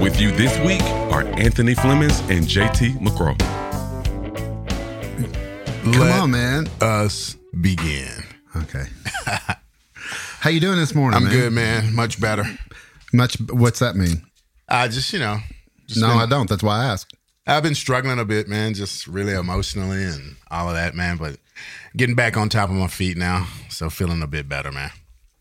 With you this week are Anthony Flemings and JT McCrow. Come Let on, man. us begin. Okay. How you doing this morning? I'm man? good, man. Much better. Much. What's that mean? I just, you know, just No, been- I don't. That's why I asked. I've been struggling a bit, man, just really emotionally and all of that, man. But getting back on top of my feet now, so feeling a bit better, man.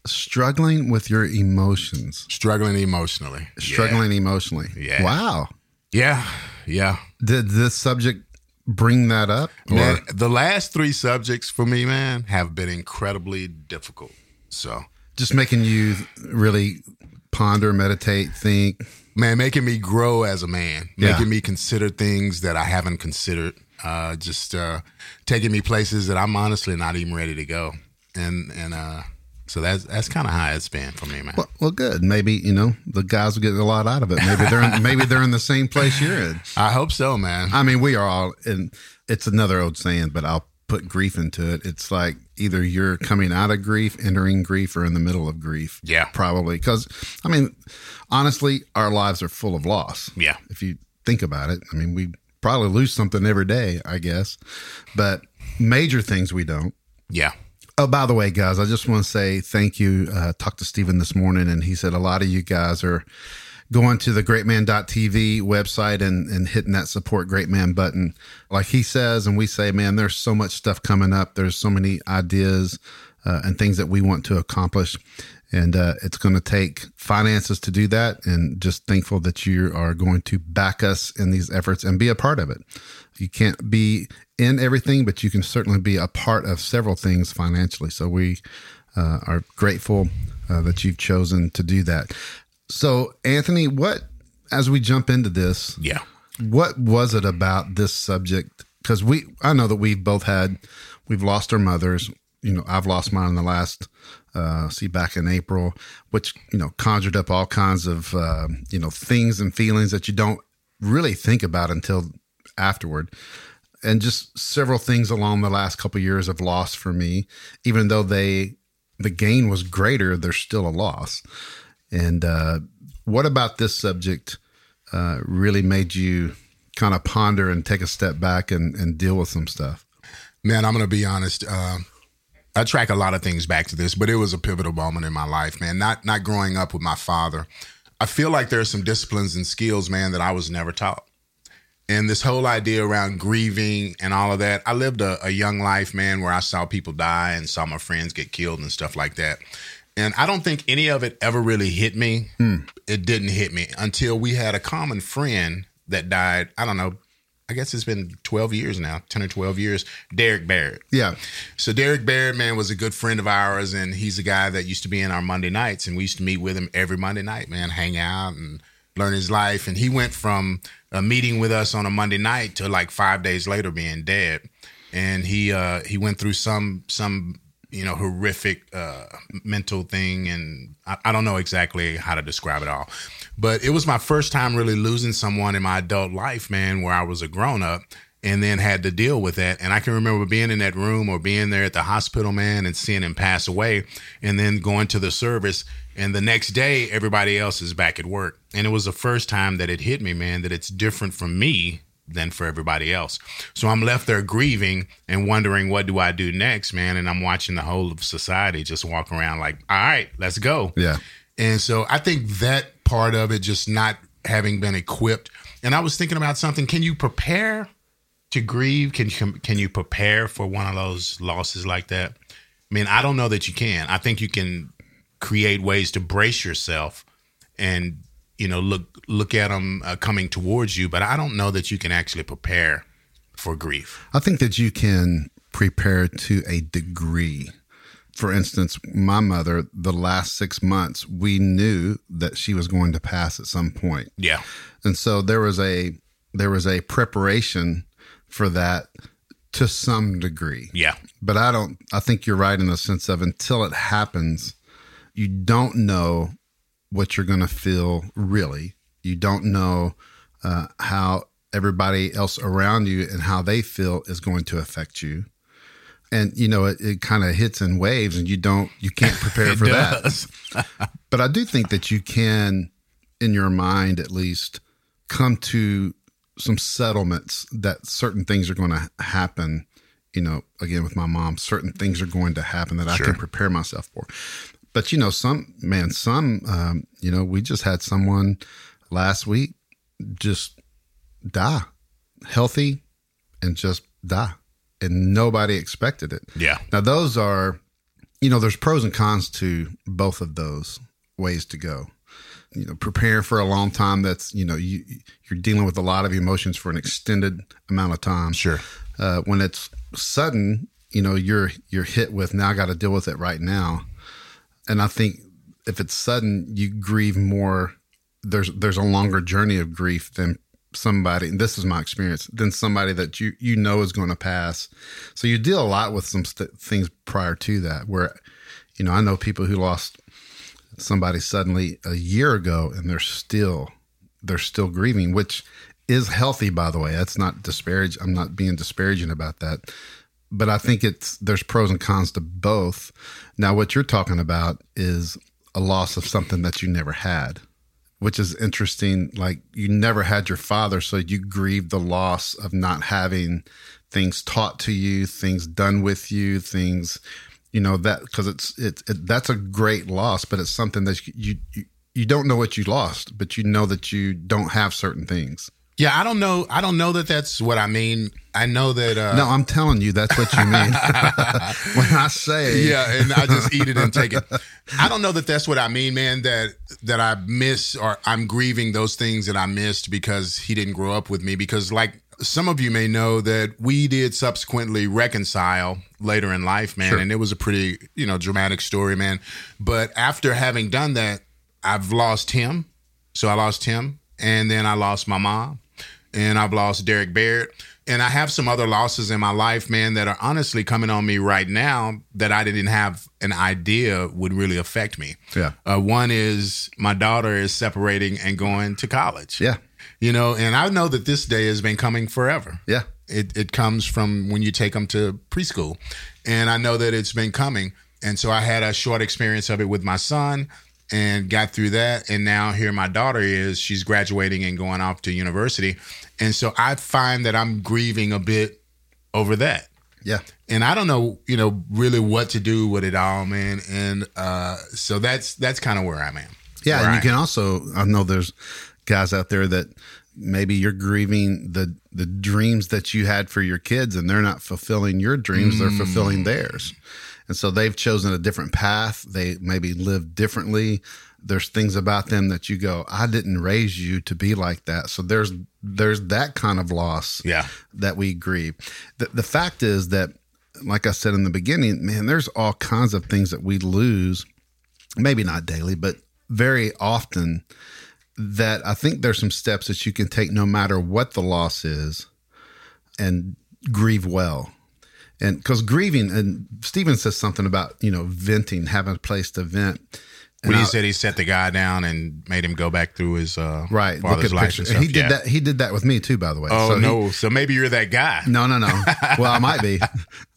Struggling with your emotions. Struggling emotionally. Struggling emotionally. Yeah. Wow. Yeah, yeah. Did this subject bring that up? Man, the last three subjects for me, man, have been incredibly difficult. So, just making you really ponder, meditate, think? man, making me grow as a man, Yeah. making me consider things that I haven't considered, uh, just uh, taking me places that I'm honestly not even ready to go, and and uh, so that's that's kind of how it's been for me, man. Well, well, good. Maybe you know the guys will get a lot out of it. Maybe they're in, maybe they're in the same place you're in. I hope so, man. I mean, we are all, and it's another old saying, but I'll put grief into it. It's like either you're coming out of grief, entering grief, or in the middle of grief. Yeah. Probably. Because, I mean, honestly, our lives are full of loss. Yeah. If you think about it, I mean, we probably lose something every day, I guess, but major things we don't. yeah, Oh, by the way, guys, I just want to say thank you. Uh, talked to Stephen this morning, and he said a lot of you guys are going to the greatman.tv website and, and hitting that support great man button. Like he says, and we say, man, there's so much stuff coming up. There's so many ideas uh, and things that we want to accomplish. And uh, it's going to take finances to do that. And just thankful that you are going to back us in these efforts and be a part of it. You can't be in everything, but you can certainly be a part of several things financially. So we uh, are grateful uh, that you've chosen to do that. So, Anthony, what, as we jump into this, yeah, what was it about this subject? Because we, I know that we've both had, we've lost our mothers. You know, I've lost mine in the last, uh, see, back in April, which you know conjured up all kinds of, uh, you know, things and feelings that you don't really think about until afterward, and just several things along the last couple of years of loss for me. Even though they, the gain was greater, there's still a loss. And uh, what about this subject? uh, really made you kind of ponder and take a step back and, and deal with some stuff? man. I'm gonna be honest. Uh, I track a lot of things back to this, but it was a pivotal moment in my life, man. Not not growing up with my father. I feel like there's some disciplines and skills, man, that I was never taught. And this whole idea around grieving and all of that, I lived a, a young life, man, where I saw people die and saw my friends get killed and stuff like that. And I don't think any of it ever really hit me. Hmm. It didn't hit me until we had a common friend that died. I don't know. I guess it's been 12 years now, 10 or 12 years. Derek Barrett. Yeah. So Derek Barrett, man, was a good friend of ours, and he's a guy that used to be in our Monday nights, and we used to meet with him every Monday night, man, hang out and learn his life. And he went from a meeting with us on a Monday night to like five days later being dead. And he uh, he went through some some you know horrific uh, mental thing, and I, I don't know exactly how to describe it all. But it was my first time really losing someone in my adult life, man, where I was a grown up and then had to deal with that. And I can remember being in that room or being there at the hospital, man, and seeing him pass away, and then going to the service. And the next day, everybody else is back at work. And it was the first time that it hit me, man, that it's different for me than for everybody else. So I'm left there grieving and wondering, what do I do next, man? And I'm watching the whole of society just walk around like, all right, let's go. Yeah. And so I think that part of it just not having been equipped. And I was thinking about something. Can you prepare to grieve? Can you can you prepare for one of those losses like that? I mean, I don't know that you can. I think you can create ways to brace yourself and you know look look at them uh, coming towards you, but I don't know that you can actually prepare for grief. I think that you can prepare to a degree. for instance, my mother, the last six months, we knew that she was going to pass at some point. Yeah. And so there was a there was a preparation for that to some degree. Yeah. But I don't I think you're right in the sense of until it happens, you don't know what you're going to feel really. You don't know uh, how everybody else around you and how they feel is going to affect you. And you know it, it kind of hits in waves, and you don't you can't prepare for that. but I do think that you can, in your mind at least, come to some settlements that certain things are going to happen. You know, again with my mom, certain things are going to happen that Sure. I can prepare myself for. But you know, some man, some um, you know, we just had someone last week just die, healthy, and just die, and nobody expected it. Yeah. Now those are, you know, there's pros and cons to both of those ways to go. You know, preparing for a long time. That's you know you you're dealing with a lot of emotions for an extended amount of time. Sure. Uh, when it's sudden, you know you're you're hit with now. I got to deal with it right now. And I think if it's sudden, you grieve more. There's there's a longer journey of grief than somebody. This is my experience. Than somebody that you you know is going to pass. So you deal a lot with some st- things prior to that. Where, you know, I know people who lost somebody suddenly a year ago, and they're still they're still grieving, which is healthy, by the way. That's not disparage. I'm not being disparaging about that but I think it's there's pros and cons to both. Now, what you're talking about is a loss of something that you never had, which is interesting. Like you never had your father, so you grieve the loss of not having things taught to you, things done with you, things you know that because it's it's it, that's a great loss, but it's something that you, you you don't know what you lost, but you know that you don't have certain things. Yeah, I don't know. I don't know that that's what I mean. I know that. Uh, No, I'm telling you, that's what you mean. when I say, yeah, and I just eat it and take it. I don't know that that's what I mean, man. That that I miss or I'm grieving those things that I missed because he didn't grow up with me. Because like some of you may know that we did subsequently reconcile later in life, man, Sure. and it was a pretty you know dramatic story, man. But after having done that, I've lost him. So I lost him, and then I lost my mom, and I've lost Derek Barrett. And I have some other losses in my life, man, that are honestly coming on me right now that I didn't have an idea would really affect me. Yeah. Uh, one is my daughter is separating and going to college. yeah, You know, and I know that this day has been coming forever. yeah, It, it comes from when you take them to preschool. And I know that it's been coming. And so I had a short experience of it with my son and got through that. And now here my daughter is, she's graduating and going off to university. And so I find that I'm grieving a bit over that. yeah. And I don't know, you know, really what to do with it all, man. And uh, so that's that's kind of where I'm at. Yeah, and you can also I know there's guys out there that maybe you're grieving the the dreams that you had for your kids and they're not fulfilling your dreams, they're fulfilling theirs. And so they've chosen a different path. They maybe live differently. There's things about them that you go, I didn't raise you to be like that. So there's there's that kind of loss Yeah. that we grieve. The, the fact is that, like I said in the beginning, man, there's all kinds of things that we lose, maybe not daily, but very often. That I think there's some steps that you can take no matter what the loss is and grieve well. And because grieving, and Stephen says something about, you know, venting, having a place to vent. And When he I- said he set the guy down and made him go back through his uh, right, look father's at life and And stuff. he did that. He did that with me too, by the way. Oh So he- no! so maybe you're that guy. No, no, no. Well, I might be.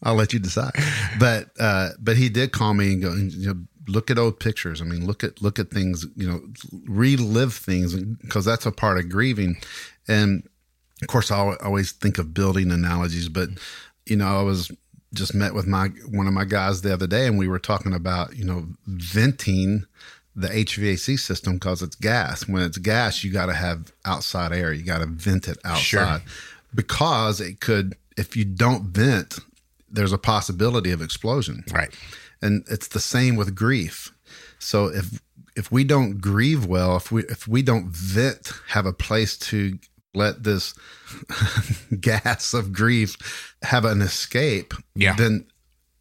I'll let you decide. But uh, but he did call me and go, you know, look at old pictures. I mean, look at look at things. You know, relive things because that's a part of grieving. And of course, I al- always think of building analogies. But you know, I was just met with my one of my guys the other day, and we were talking about you know venting the HVAC system because it's gas. When it's gas, you got to have outside air. You got to vent it outside because it could. If you don't vent, there's a possibility of explosion. Right. And it's the same with grief. So if if we don't grieve well, if we if we don't vent, have a place to let this gas of grief have an escape, Yeah. then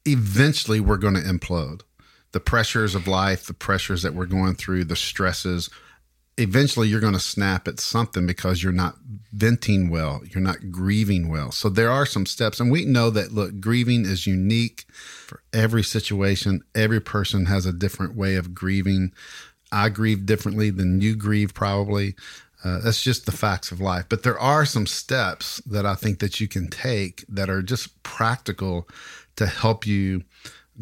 eventually we're going to implode. The pressures of life, the pressures that we're going through, the stresses, eventually you're going to snap at something because you're not venting well, you're not grieving well. So there are some steps, and we know that look, grieving is unique for every situation. Every person has a different way of grieving. I grieve differently than you grieve, probably. Uh, that's just the facts of life. But there are some steps that I think that you can take that are just practical to help you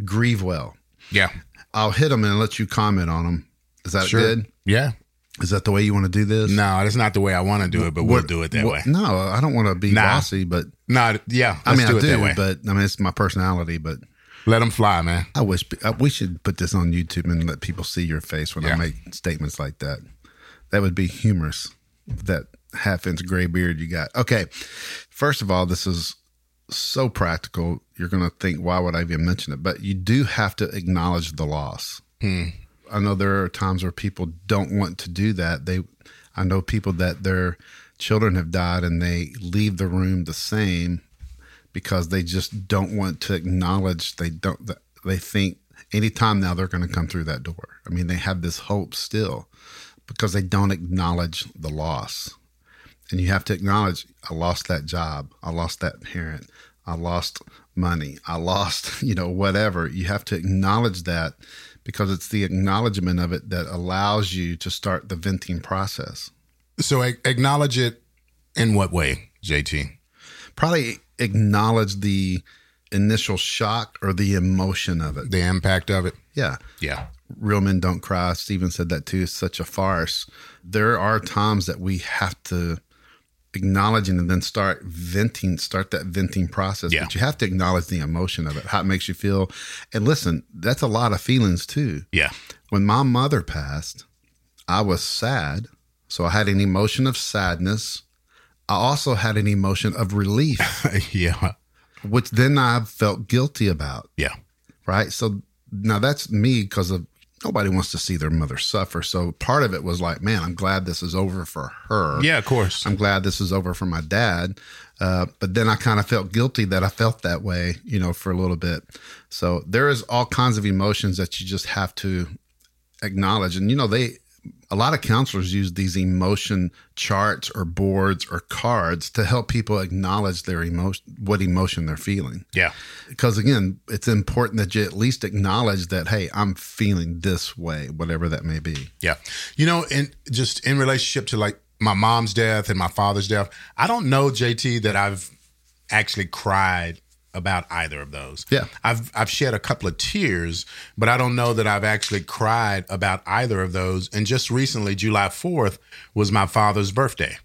grieve well. Yeah. I'll hit them and let you comment on them. Is that Sure. good? Yeah. Is that the way you want to do this? No, that's not the way I want to do it, but we'll do it that what- way. No, I don't want to be Nah. bossy, but No, yeah. I mean, do I it do, that way. but I mean, it's my personality. But Let them fly, man. I wish I, we should put this on YouTube and let people see your face when I make statements like that. That would be humorous. That half inch gray beard you got. Okay, first of all, this is so practical. You're going to think, why would I even mention it? But you do have to acknowledge the loss. Hmm. I know there are times where people don't want to do that. They, I know people that their children have died and they leave the room the same because they just don't want to acknowledge. They don't. They think anytime now they're going to come through that door. I mean, they have this hope still because they don't acknowledge the loss. And you have to acknowledge, I lost that job. I lost that parent. I lost money. I lost, you know, whatever. You have to acknowledge that because it's the acknowledgement of it that allows you to start the venting process. So acknowledge it in what way, JT? Probably acknowledge the initial shock or the emotion of it. The impact of it? Yeah. Yeah. Real men don't cry. Stephen said that too. It's such a farce. There are times that we have to acknowledge and then start venting, start that venting process. Yeah. But you have to acknowledge the emotion of it, how it makes you feel. And listen, that's a lot of feelings too. Yeah. When my mother passed, I was sad. So I had an emotion of sadness. I also had an emotion of relief, yeah. which then I felt guilty about Yeah. right? So now that's me because of nobody wants to see their mother suffer. So part of it was like, man, I'm glad this is over for her. Yeah, of course. I'm glad this is over for my dad. Uh, but then I kind of felt guilty that I felt that way, you know, for a little bit. So there is all kinds of emotions that you just have to acknowledge. And, you know, they, a lot of counselors use these emotion charts or boards or cards to help people acknowledge their emotion, what emotion they're feeling yeah. because again, it's important that you at least acknowledge that, hey, I'm feeling this way, whatever that may be. Yeah. You know, and just in relationship to like my mom's death and my father's death, I don't know, JT, that I've actually cried about either of those. Yeah. I've I've shed a couple of tears, but I don't know that I've actually cried about either of those. And just recently, July 4th was my father's birthday.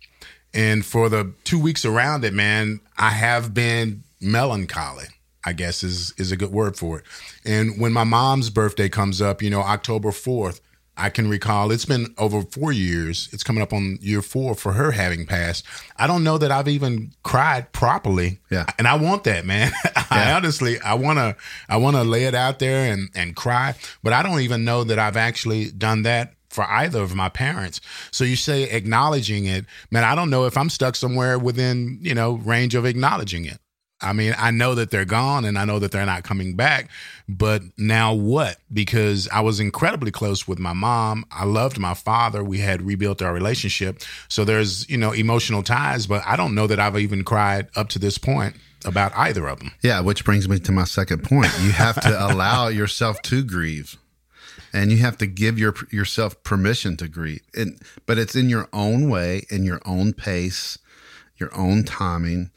And for the two weeks around it, man, I have been melancholy. I guess is is a good word for it. And when my mom's birthday comes up, you know, October 4th, I can recall it's been over four years. It's coming up on year four for her having passed. I don't know that I've even cried properly. Yeah. And I want that, man. I honestly, I want to, I want to lay it out there and, and cry, but I don't even know that I've actually done that for either of my parents. So you say acknowledging it, man, I don't know if I'm stuck somewhere within, you know, range of acknowledging it. I mean, I know that they're gone and I know that they're not coming back, but now what? Because I was incredibly close with my mom. I loved my father. We had rebuilt our relationship. So there's, you know, emotional ties, but I don't know that I've even cried up to this point about either of them. Yeah, which brings me to my second point. You have to allow yourself to grieve. And you have to give your yourself permission to grieve. And but it's in your own way, in your own pace, your own timing.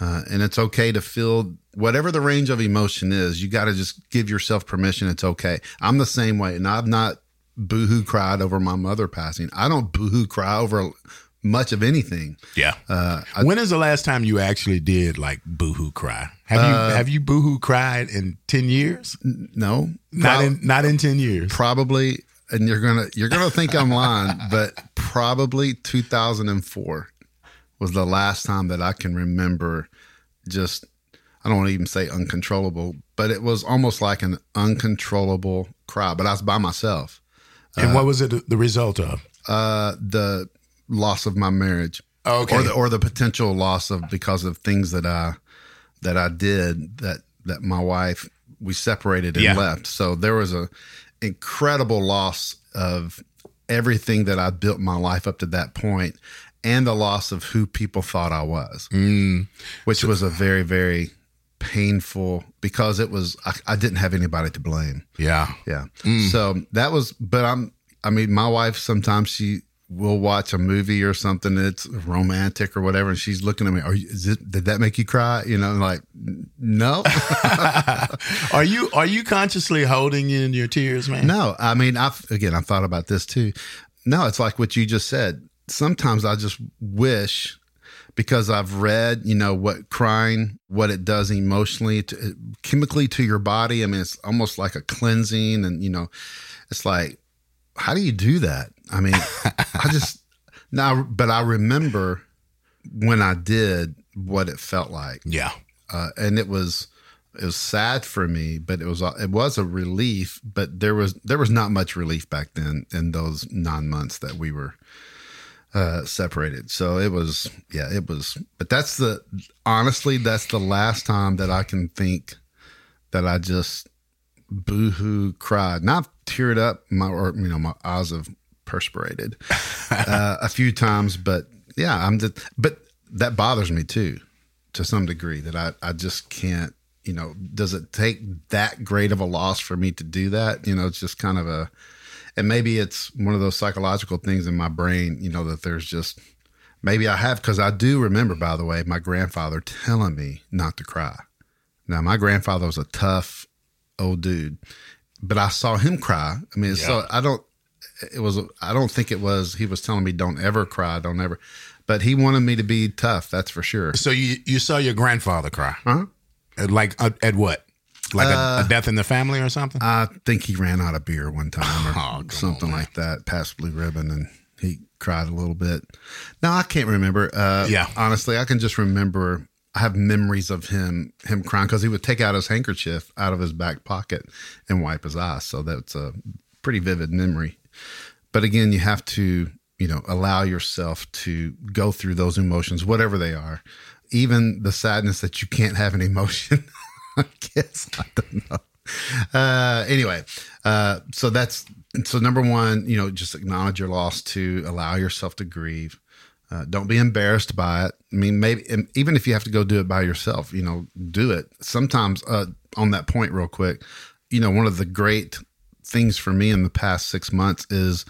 Uh, and it's okay to feel whatever the range of emotion is. You got to just give yourself permission. It's okay. I'm the same way, and I've not boohoo cried over my mother passing. I don't boohoo cry over much of anything. Yeah. when is the last time you actually did like boohoo cry? Have you have you boohoo cried in ten years? No, Not Prob- in not in ten years. probably. And you're gonna you're gonna think I'm lying, but probably 2004 was the last time that I can remember. Just I don't want to even say uncontrollable, but it was almost like an uncontrollable cry. But I was by myself. And what was it the result of? uh, the loss of my marriage, Okay. or the or the potential loss of because of things that I that I did that that my wife we separated and Yeah. left. So there was a incredible loss of everything that I built my life up to that point, and the loss of who people thought I was, Mm. which was a very very painful because it was I, I didn't have anybody to blame. Yeah. Yeah. So that was, but I'm, I mean, my wife sometimes she will watch a movie or something that's romantic or whatever, and she's looking at me. Are you, is it, did that make you cry? You know, like, no, Are you are you consciously holding in your tears, man? no. I mean, I've, again, I've thought about this too. No, it's like what you just said. Sometimes I just wish because I've read, you know, what crying, what it does emotionally, to, chemically to your body. I mean, it's almost like a cleansing, and you know, it's like, how do you do that? I mean, I just now, but I remember when I did what it felt like, Yeah. uh, and it was it was sad for me, but it was it was a relief. But there was there was not much relief back then in those nine months that we were uh, separated. So it was yeah, it was. But that's the honestly that's the last time that I can think that I just boohoo cried. Not teared up, my or you know my eyes have perspirated uh, a few times, but yeah, I'm just. But that bothers me too, to some degree. That I I just can't. You know, does it take that great of a loss for me to do that? You know, it's just kind of a, and maybe it's one of those psychological things in my brain. You know, that there's just maybe I have because I do remember, by the way, my grandfather telling me not to cry. Now, my grandfather was a tough old dude, but I saw him cry. I mean, so I don't. It was. I don't think it was. He was telling me, "Don't ever cry. Don't ever." But he wanted me to be tough. That's for sure. So you you saw your grandfather cry? Huh? Like uh, at what? Like Uh, a, a death in the family or something? I think he ran out of beer one time or Oh, something like that. Pabst Blue Ribbon, and he cried a little bit. No, I can't remember. Uh, Yeah. honestly, I can just remember. I have memories of him him crying because he would take out his handkerchief out of his back pocket and wipe his eyes. So that's a pretty vivid memory. But again, you have to you know allow yourself to go through those emotions, whatever they are, even the sadness that you can't have an emotion. I guess I don't know. Uh, anyway, uh, so that's so number one. You know, just acknowledge your loss. To allow yourself to grieve. Uh, don't be embarrassed by it. I mean, maybe even if you have to go do it by yourself, you know, do it. Sometimes, uh, on that point, real quick, you know, one of the great things for me in the past six months is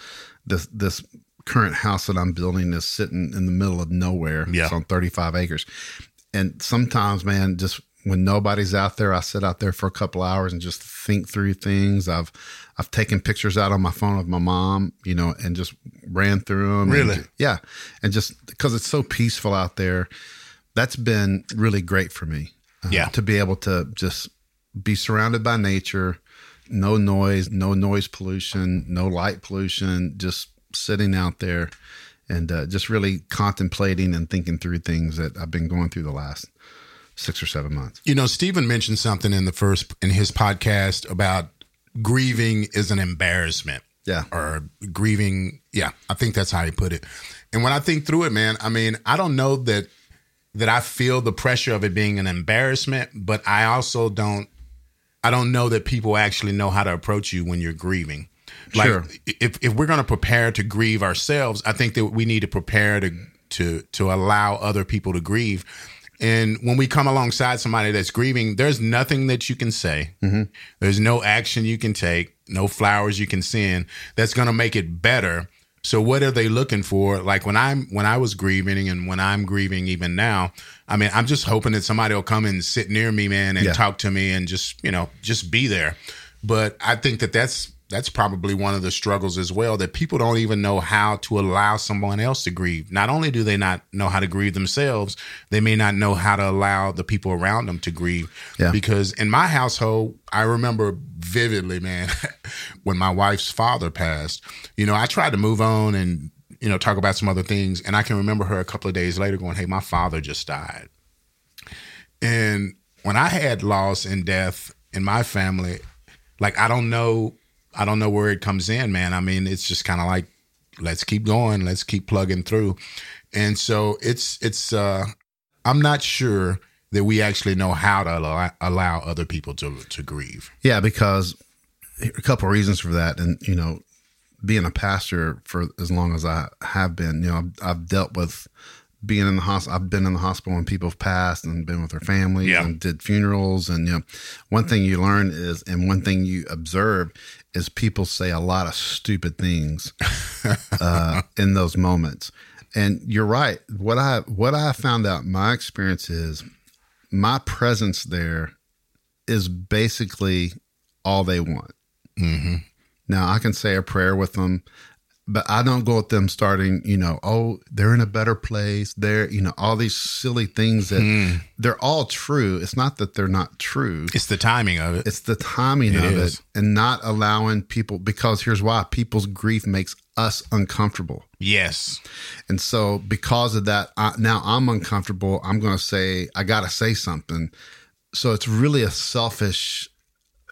this this current house that I'm building is sitting in the middle of nowhere. Yeah. It's on 35 acres. And sometimes, man, just when nobody's out there, I sit out there for a couple hours and just think through things. I've I've taken pictures out on my phone of my mom, you know, and just ran through them. Really? yeah. And just because it's so peaceful out there, that's been really great for me. uh, Yeah. To be able to just be surrounded by nature, no noise, no noise pollution, no light pollution, just sitting out there and uh, just really contemplating and thinking through things that I've been going through the last six or seven months. You know, Stephen mentioned something in the first in his podcast about grieving is an embarrassment. Yeah. Or grieving, yeah, I think that's how he put it. And when I think through it, man, I mean, I don't know that that I feel the pressure of it being an embarrassment, but I also don't I don't know that people actually know how to approach you when you're grieving. Like Sure. if if we're going to prepare to grieve ourselves, I think that we need to prepare to to to allow other people to grieve. And when we come alongside somebody that's grieving, there's nothing that you can say. Mm-hmm. There's no action you can take, no flowers you can send that's going to make it better. So what are they looking for? Like when I'm when I was grieving and when I'm grieving even now, I mean, I'm just hoping that somebody will come and sit near me, man, and Yeah. talk to me and just, you know, just be there. But I think that that's that's probably one of the struggles as well that people don't even know how to allow someone else to grieve. Not only do they not know how to grieve themselves, they may not know how to allow the people around them to grieve. Yeah. Because in my household, I remember vividly, man, when my wife's father passed, you know, I tried to move on and, you know, talk about some other things. And I can remember her a couple of days later going, Hey, my father just died. And when I had loss and death in my family, like I don't know, I don't know where it comes in, man. I mean, it's just kind of like, let's keep going, let's keep plugging through. And so it's it's uh I'm not sure that we actually know how to allow, allow other people to to grieve. Yeah, because a couple reasons for that, and you know, being a pastor for as long as I have been, you know, I've, I've dealt with being in the hospital. I've been in the hospital when people have passed and been with their families Yeah. and did funerals. And you know, one thing you learn is, and one thing you observe is people say a lot of stupid things uh, in those moments. And you're right. What I what I found out, my experience is, my presence there is basically all they want. Mm-hmm. Now I can say a prayer with them, but I don't go with them starting, you know, oh, they're in a better place. They're, you know, all these silly things that hmm. they're all true. It's not that they're not true. It's the timing of it. It's the timing It of is. it and not allowing people because here's why people's grief makes us uncomfortable. yes. And so because of that, I, now I'm uncomfortable. I'm going to say, I got to say something. So it's really a selfish,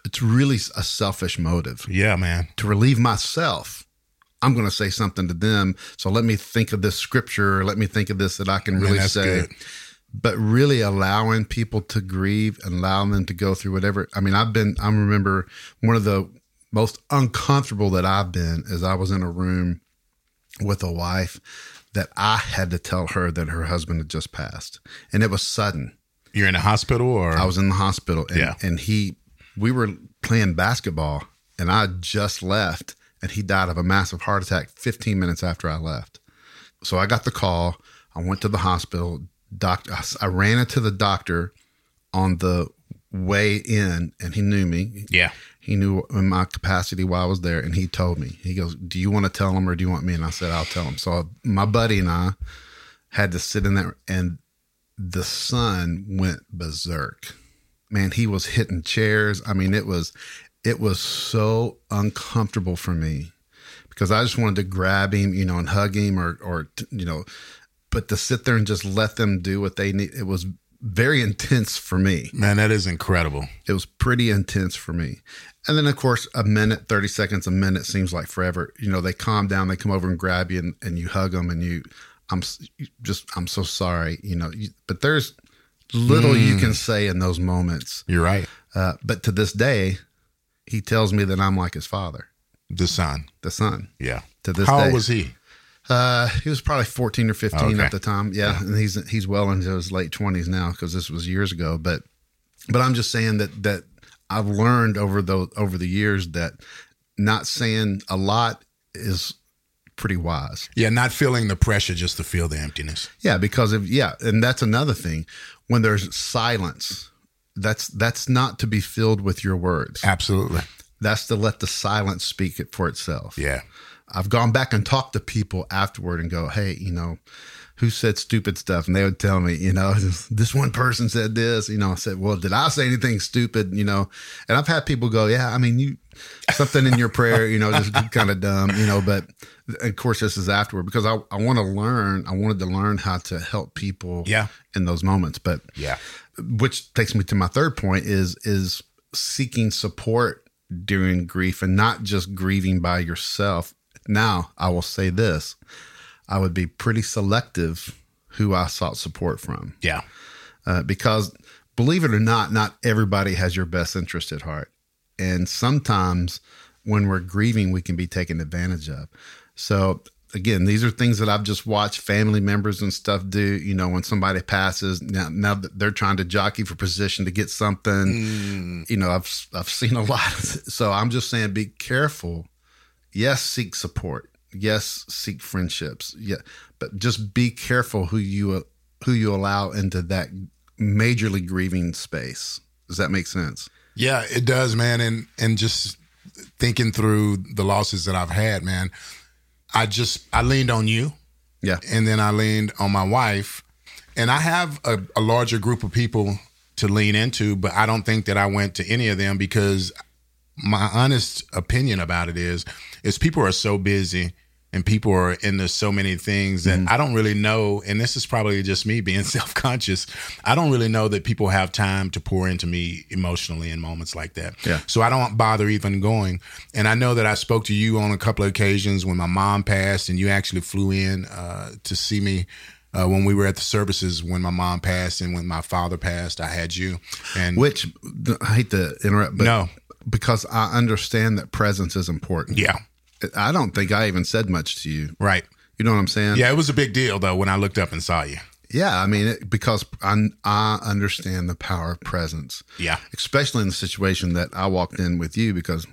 it's really a selfish motive Yeah, man. to relieve myself. I'm going to say something to them. So let me think of this scripture. Let me think of this that I can really that's say. good. But really allowing people to grieve and allowing them to go through whatever. I mean, I've been, I remember one of the most uncomfortable that I've been is I was in a room with a wife that I had to tell her that her husband had just passed. And it was sudden. You're in a hospital or I was in the hospital and, Yeah. and he we were playing basketball and I just left and he died of a massive heart attack 15 minutes after I left. So I got the call. I went to the hospital. Doc, I, I ran into the doctor on the way in and he knew me. Yeah. He knew in my capacity while I was there, and he told me. He goes, "Do you want to tell him, or do you want me?" And I said, "I'll tell him." So my buddy and I had to sit in there, and the son went berserk. Man, he was hitting chairs. I mean, it was it was so uncomfortable for me because I just wanted to grab him, you know, and hug him, or or you know, but to sit there and just let them do what they need, it was very intense for me Man, that is incredible. it was pretty intense for me. And then, of course, a minute, 30 seconds, a minute seems like forever. You know, they calm down, they come over and grab you and, and you hug them and you, I'm just, I'm so sorry, you know, you, but there's little you can say in those moments. You're right. Uh, but to this day, he tells me that I'm like his father, The son. the son. Yeah. To this How day. old was he? Uh, he was probably 14 or 15 Okay. at the time. Yeah, and he's he's well into his late 20s now because this was years ago. But but I'm just saying that that I've learned over the over the years that not saying a lot is pretty wise. Yeah, not feeling the pressure just to feel the emptiness. Yeah, because of yeah, and that's another thing. When there's silence, that's that's not to be filled with your words. Absolutely. That's to let the silence speak it for itself. Yeah. I've gone back and talked to people afterward and go, hey, you know, who said stupid stuff? And they would tell me, you know, this one person said this. You know, I said, well, did I say anything stupid? You know, and I've had people go, yeah, I mean, you something in your prayer, you know, just kind of dumb, you know. But of course, this is afterward because I, I want to learn. I wanted to learn how to help people, Yeah. in those moments. But Yeah. Which takes me to my third point is is seeking support during grief and not just grieving by yourself. Now i will say this. I would be pretty selective who i sought support from. Yeah. uh, because believe it or not not everybody has your best interest at heart. And sometimes when we're grieving we can be taken advantage of. So again these are things that i've just watched family members and stuff do you know when somebody passes now, now that they're trying to jockey for position to get something. Mm. You know i've i've seen a lot of so i'm just saying be careful. Yes seek support. Yes seek friendships. Yeah but just be careful who you uh, who you allow into that majorly grieving space. Does that make sense? Yeah, it does, man. And and just thinking through the losses that I've had, man, I just I leaned on you yeah and then I leaned on my wife. And I have a, a larger group of people to lean into, but I don't think that I went to any of them because my honest opinion about it is is people are so busy and people are into so many things that I don't really know and this is probably just me being self-conscious. I don't really know that people have time to pour into me emotionally in moments like that. Yeah. So I don't bother even going. And I know that I spoke to you on a couple of occasions when my mom passed and you actually flew in uh, to see me uh, when we were at the services when my mom passed and when my father passed, I had you. And Which I hate to interrupt, but No. because I understand that presence is important. yeah, I don't think I even said much to you. right. You know what I'm saying? Yeah, it was a big deal though when I looked up and saw you. Yeah, I mean, it, because I, I understand the power of presence. Yeah. especially in the situation that I walked in with you because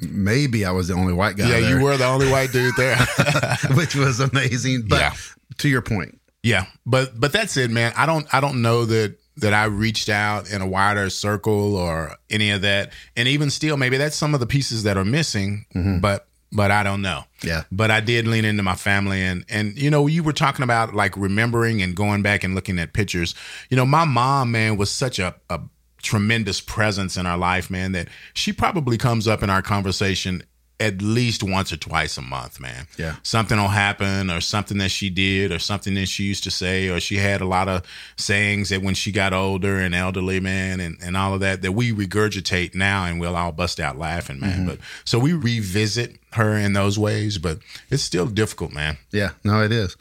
maybe I was the only white guy. Yeah, there, you were the only white dude there. which was amazing. But Yeah. to your point, Yeah, but but that's it, man. I don't I don't know that that I reached out in a wider circle or any of that. And even still, maybe that's some of the pieces that are missing. Mm-hmm. But but I don't know. Yeah. But I did lean into my family and and you know you were talking about like remembering and going back and looking at pictures. You know, my mom, man, was such a, a tremendous presence in our life, man, that she probably comes up in our conversation at least once or twice a month, man. Yeah. Something will happen or something that she did or something that she used to say or she had a lot of sayings that when she got older and elderly, man, and, and all of that, that we regurgitate now and we'll all bust out laughing, man. But so we revisit her in those ways, but it's still difficult, man. yeah, no, it is.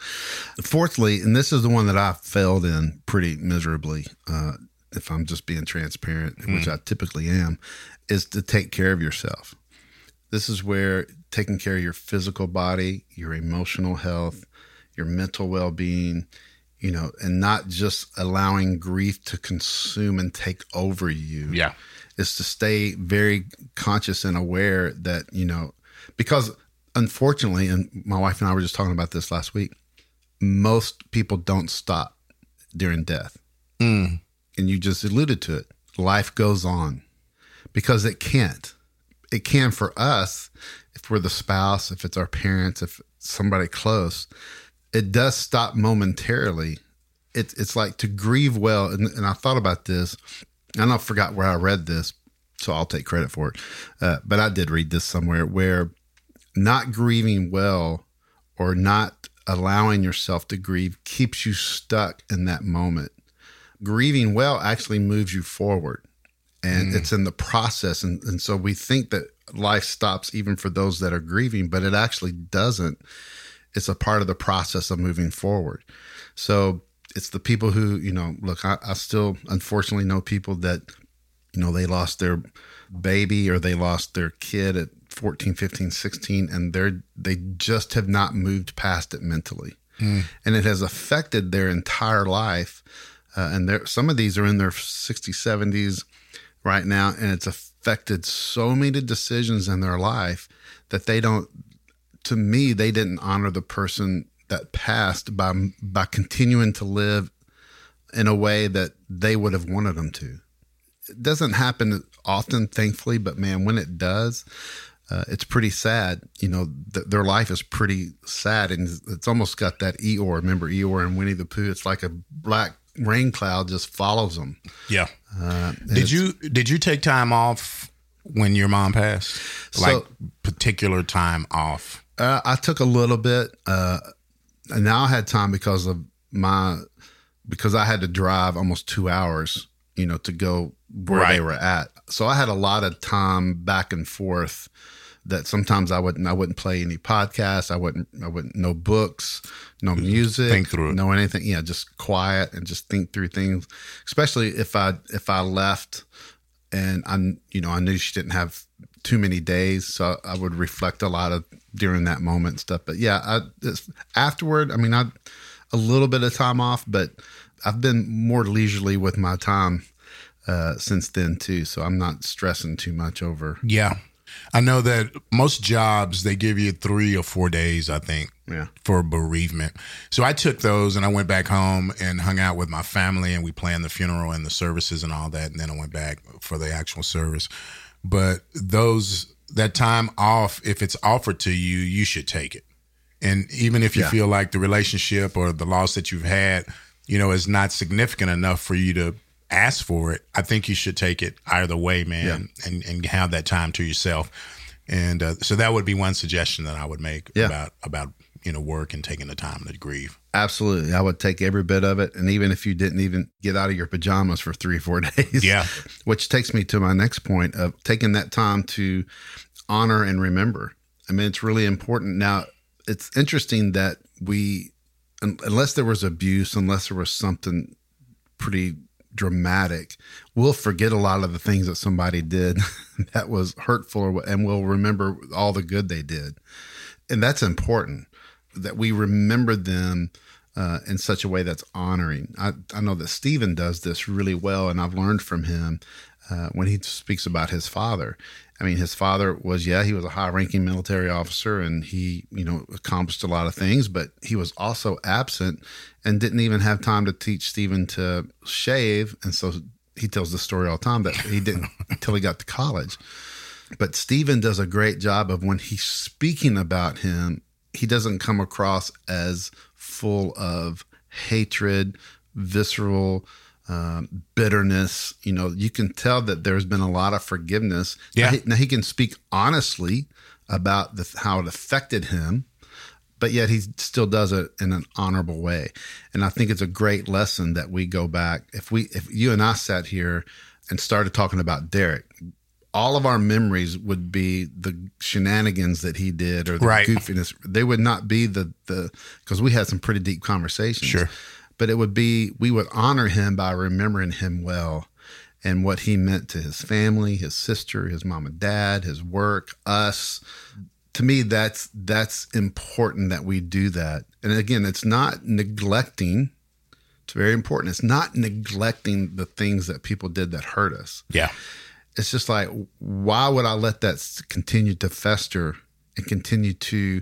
Fourthly, and this is the one that I failed in pretty miserably, uh, if I'm just being transparent, which I typically am, is to take care of yourself. This is where taking care of your physical body, your emotional health, your mental well being, you know, and not just allowing grief to consume and take over you. Yeah. Is to stay very conscious and aware that, you know, because unfortunately, and my wife and I were just talking about this last week, most people don't stop during death. Mm. And you just alluded to it. Life goes on because it can't. It can for us if we're the spouse, if it's our parents, if somebody close. It does stop momentarily. It, it's like to grieve well. And, and I thought about this. and I forgot where I read this, so I'll take credit for it. Uh, but I did read this somewhere where not grieving well or not allowing yourself to grieve keeps you stuck in that moment. Grieving well actually moves you forward and it's in the process. And, and so we think that life stops even for those that are grieving, but it actually doesn't. It's a part of the process of moving forward. So it's the people who, you know, look, I, I still unfortunately know people that, you know, they lost their baby or they lost their kid at 14, 15, 16, and they're, they just have not moved past it mentally. And it has affected their entire life. Uh, and there, some of these are in their 60s, 70s right now, and it's affected so many decisions in their life that they don't. To me, they didn't honor the person that passed by by continuing to live in a way that they would have wanted them to. It doesn't happen often, thankfully, but man, when it does, uh, it's pretty sad. You know, th- their life is pretty sad, and it's almost got that Eeyore. Remember Eeyore and Winnie the Pooh? It's like a black rain cloud just follows them. Yeah. Uh, Did you did you take time off when your mom passed? Like So- particular time off. Uh, I took a little bit. Uh, and now I had time because of my because I had to drive almost two hours, you know, to go where they were at. So I had a lot of time back and forth. That sometimes I wouldn't I wouldn't play any podcasts. I wouldn't I wouldn't no books, no music, think through it. no anything. Yeah, just quiet and just think through things. Especially if I if I left and I you know I knew she didn't have too many days, so I would reflect a lot of during that moment and stuff. But yeah, I it's, afterward, I mean, I a little bit of time off, but I've been more leisurely with my time uh, since then too. So I'm not stressing too much over. Yeah. I know that most jobs they give you three or four days, I think, Yeah. for bereavement. So I took those and I went back home and hung out with my family and we planned the funeral and the services and all that. And then I went back for the actual service. But those that time off, if it's offered to you, you should take it. And even if you Yeah. feel like the relationship or the loss that you've had, you know, is not significant enough for you to ask for it, I think you should take it either way, man, and, and have that time to yourself. And uh, so that would be one suggestion that I would make Yeah. about about you know work and taking the time to grieve. Absolutely. I would take every bit of it. And even if you didn't even get out of your pajamas for three or four days. Yeah. Which takes me to my next point of taking that time to honor and remember. I mean, it's really important. Now, it's interesting that we unless there was abuse, unless there was something pretty dramatic, we'll forget a lot of the things that somebody did that was hurtful and we'll remember all the good they did. And that's important that we remember them uh, in such a way that's honoring. I, I know that Stephen does this really well, and I've learned from him uh, when he speaks about his father. I mean, his father was, yeah, he was a high ranking military officer and he, you know, accomplished a lot of things, but he was also absent and didn't even have time to teach Stephen to shave. And so he tells the story all the time that he didn't until he got to college. But Stephen does a great job of when he's speaking about him, he doesn't come across as full of hatred, visceral, um, bitterness. You know, you can tell that there's been a lot of forgiveness. Yeah. Now he, now he can speak honestly about the, how it affected him, but yet he still does it in an honorable way. And I think it's a great lesson that we go back. If we, if you and I sat here and started talking about Derek, all of our memories would be the shenanigans that he did or the Right. goofiness. They would not be the the because we had some pretty deep conversations. Sure. But it would be we would honor him by remembering him well and what he meant to his family, his sister, his mom and dad, his work, us. To me, that's that's important that we do that. And again, it's not neglecting. It's very important. It's not neglecting the things that people did that hurt us Yeah. it's just like why would i let that continue to fester and continue to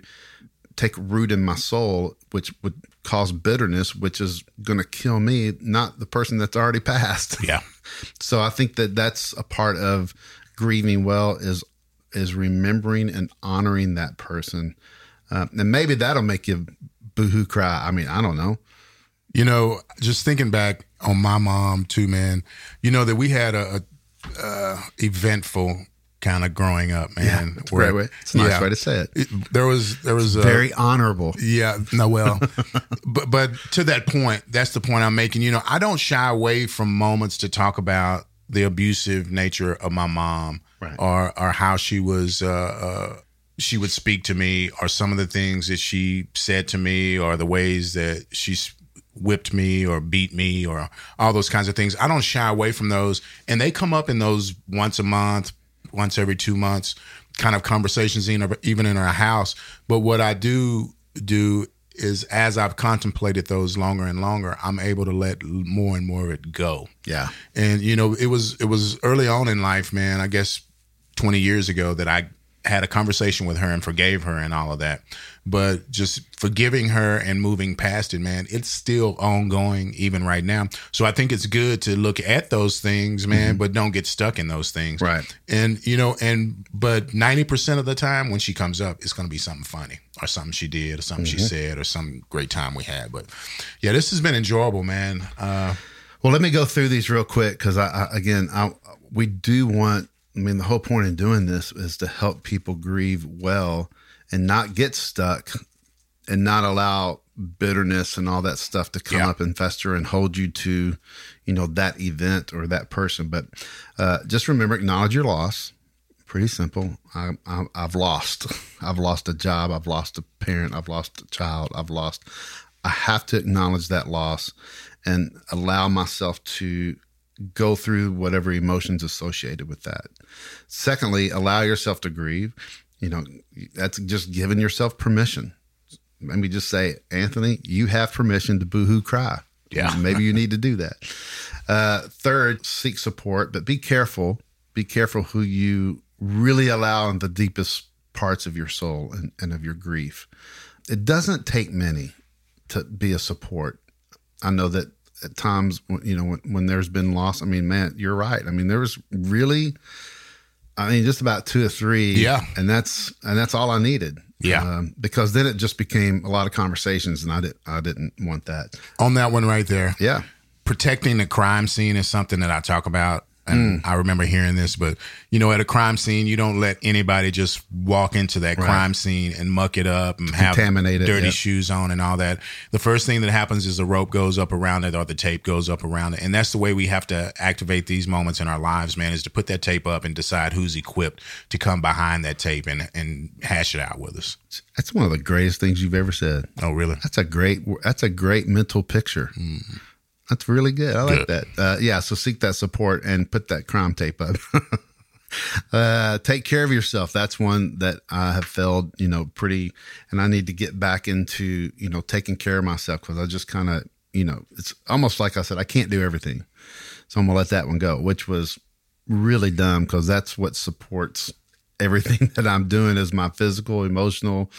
take root in my soul which would cause bitterness which is going to kill me not the person that's already passed Yeah. so i think that that's a part of grieving well is is remembering and honoring that person uh, and maybe that'll make you boohoo cry i mean i don't know You know, just thinking back on my mom too, man. You know that we had a, a uh, eventful kind of growing up, man. it's a great way it's a nice yeah. way to say it It- there was there was a, very honorable Yeah, no, well, but but to that point, that's the point I'm making. You know, I don't shy away from moments to talk about the abusive nature of my mom, Right. or or how she was. Uh, uh, she would speak to me, or some of the things that she said to me, or the ways that she whipped me or beat me, or all those kinds of things. I don't shy away from those, and they come up in those once a month, once every two months kind of conversations, in, even in our house. But what I do do is as I've contemplated those longer and longer, I'm able to let more and more of it go. yeah And you know, it was it was early on in life, man. I guess 20 years ago that I had a conversation with her and forgave her and all of that. But just forgiving her and moving past it, man, it's still ongoing even right now. So I think it's good to look at those things, man, but don't get stuck in those things. Right. And you know, and but 90% of the time when she comes up, it's gonna be something funny or something she did or something she said or some great time we had. But yeah, this has been enjoyable, man. Uh Well, let me go through these real quick because I, I again, I we do want. I mean, the whole point in doing this is to help people grieve well and not get stuck and not allow bitterness and all that stuff to come Yeah. up and fester and hold you to, you know, that event or that person. But uh, just remember, acknowledge your loss. Pretty simple. I, I, I've lost. I've lost a job. I've lost a parent. I've lost a child. I've lost. I have to acknowledge that loss and allow myself to go through whatever emotions associated with that. Secondly, allow yourself to grieve. You know, that's just giving yourself permission. Let me just say, Anthony, you have permission to boohoo cry. Yeah. Maybe you need to do that. Uh, third, seek support, but be careful. Be careful who you really allow in the deepest parts of your soul and, and of your grief. It doesn't take many to be a support. I know that at times, you know, when, when there's been loss, I mean, man, you're right. I mean, there was really, I mean, just about two or three. Yeah. And that's, and that's all I needed. Yeah. Um, because then it just became a lot of conversations and I didn't, I didn't want that. on that one right there. Yeah. protecting the crime scene is something that I talk about And mm. I remember hearing this, but you know, at a crime scene, you don't let anybody just walk into that crime scene and muck it up and have dirty yeah. shoes on and all that. The first thing that happens is the rope goes up around it or the tape goes up around it. And that's the way we have to activate these moments in our lives, man, is to put that tape up and decide who's equipped to come behind that tape and, and hash it out with us. That's one of the greatest things you've ever said. Oh, really? That's a great. That's a great mental picture. Mm. That's really good. I like Good. that. Uh, yeah. So seek that support and put that crime tape up. uh, take care of yourself. That's one that I have failed. You know, pretty, and I need to get back into you know taking care of myself because I just kind of you know it's almost like I said I can't do everything, so I'm gonna let that one go, which was really dumb because that's what supports everything that I'm doing is my physical, emotional,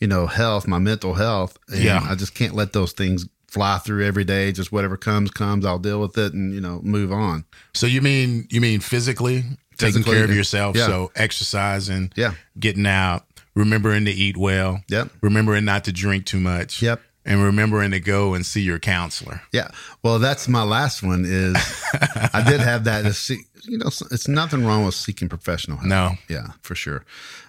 you know, health, my mental health. And Yeah. I just can't let those things fly through every day. Just whatever comes, comes. I'll deal with it and, you know, move on. So you mean you mean physically, taking care of yourself? Yeah. So exercising, Yeah. getting out, remembering to eat well, Yep. remembering not to drink too much, Yep. and remembering to go and see your counselor. Yeah. Well, that's my last one is I did have that. To see, you know, it's nothing wrong with seeking professional help. No, Yeah, for sure.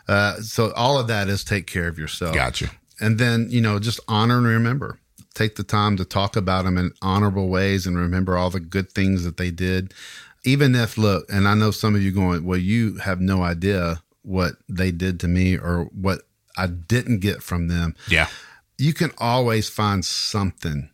Uh, so all of that is take care of yourself. gotcha. and then you know just honor and remember take the time to talk about them in honorable ways and remember all the good things that they did. Even if look and i know some of you going well you have no idea what they did to me or what i didn't get from them. Yeah, you can always find something.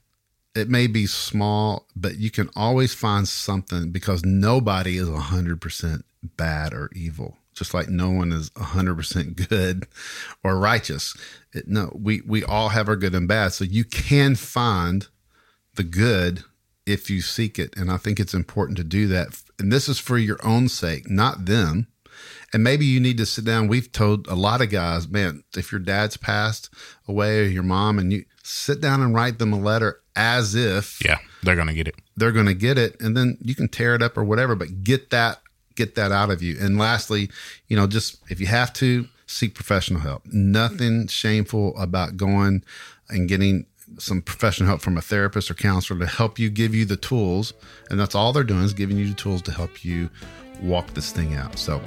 It may be small but you can always find something because nobody is 100% bad or evil just like no one is 100% good or righteous. It, no we we all have our good and bad. So you can find the good if you seek it. And i think it's important to do that. And this is for your own sake not them. And maybe you need to sit down. We've told a lot of guys, man, if your dad's passed away or your mom, and you sit down and write them a letter as if yeah, they're gonna get it. they're going to get it, and then you can tear it up or whatever, but get that get that out of you. And lastly, you know, just if you have to seek professional help. Nothing shameful about going and getting some professional help from a therapist or counselor to help you give you the tools, and that's all they're doing is giving you the tools to help you walk this thing out. So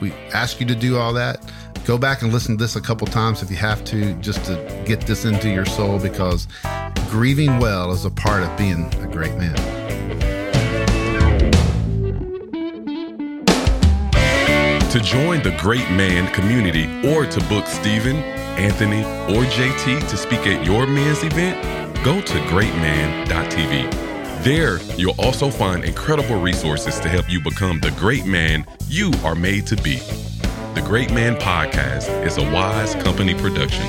we ask you to do all that. Go back and listen to this a couple times if you have to, just to get this into your soul because grieving well is a part of being a great man. To join the Great Man community or to book Stephen, Anthony, or JT to speak at your men's event, go to greatman.tv. There, you'll also find incredible resources to help you become the great man you are made to be. The Great Man Podcast is a wise company production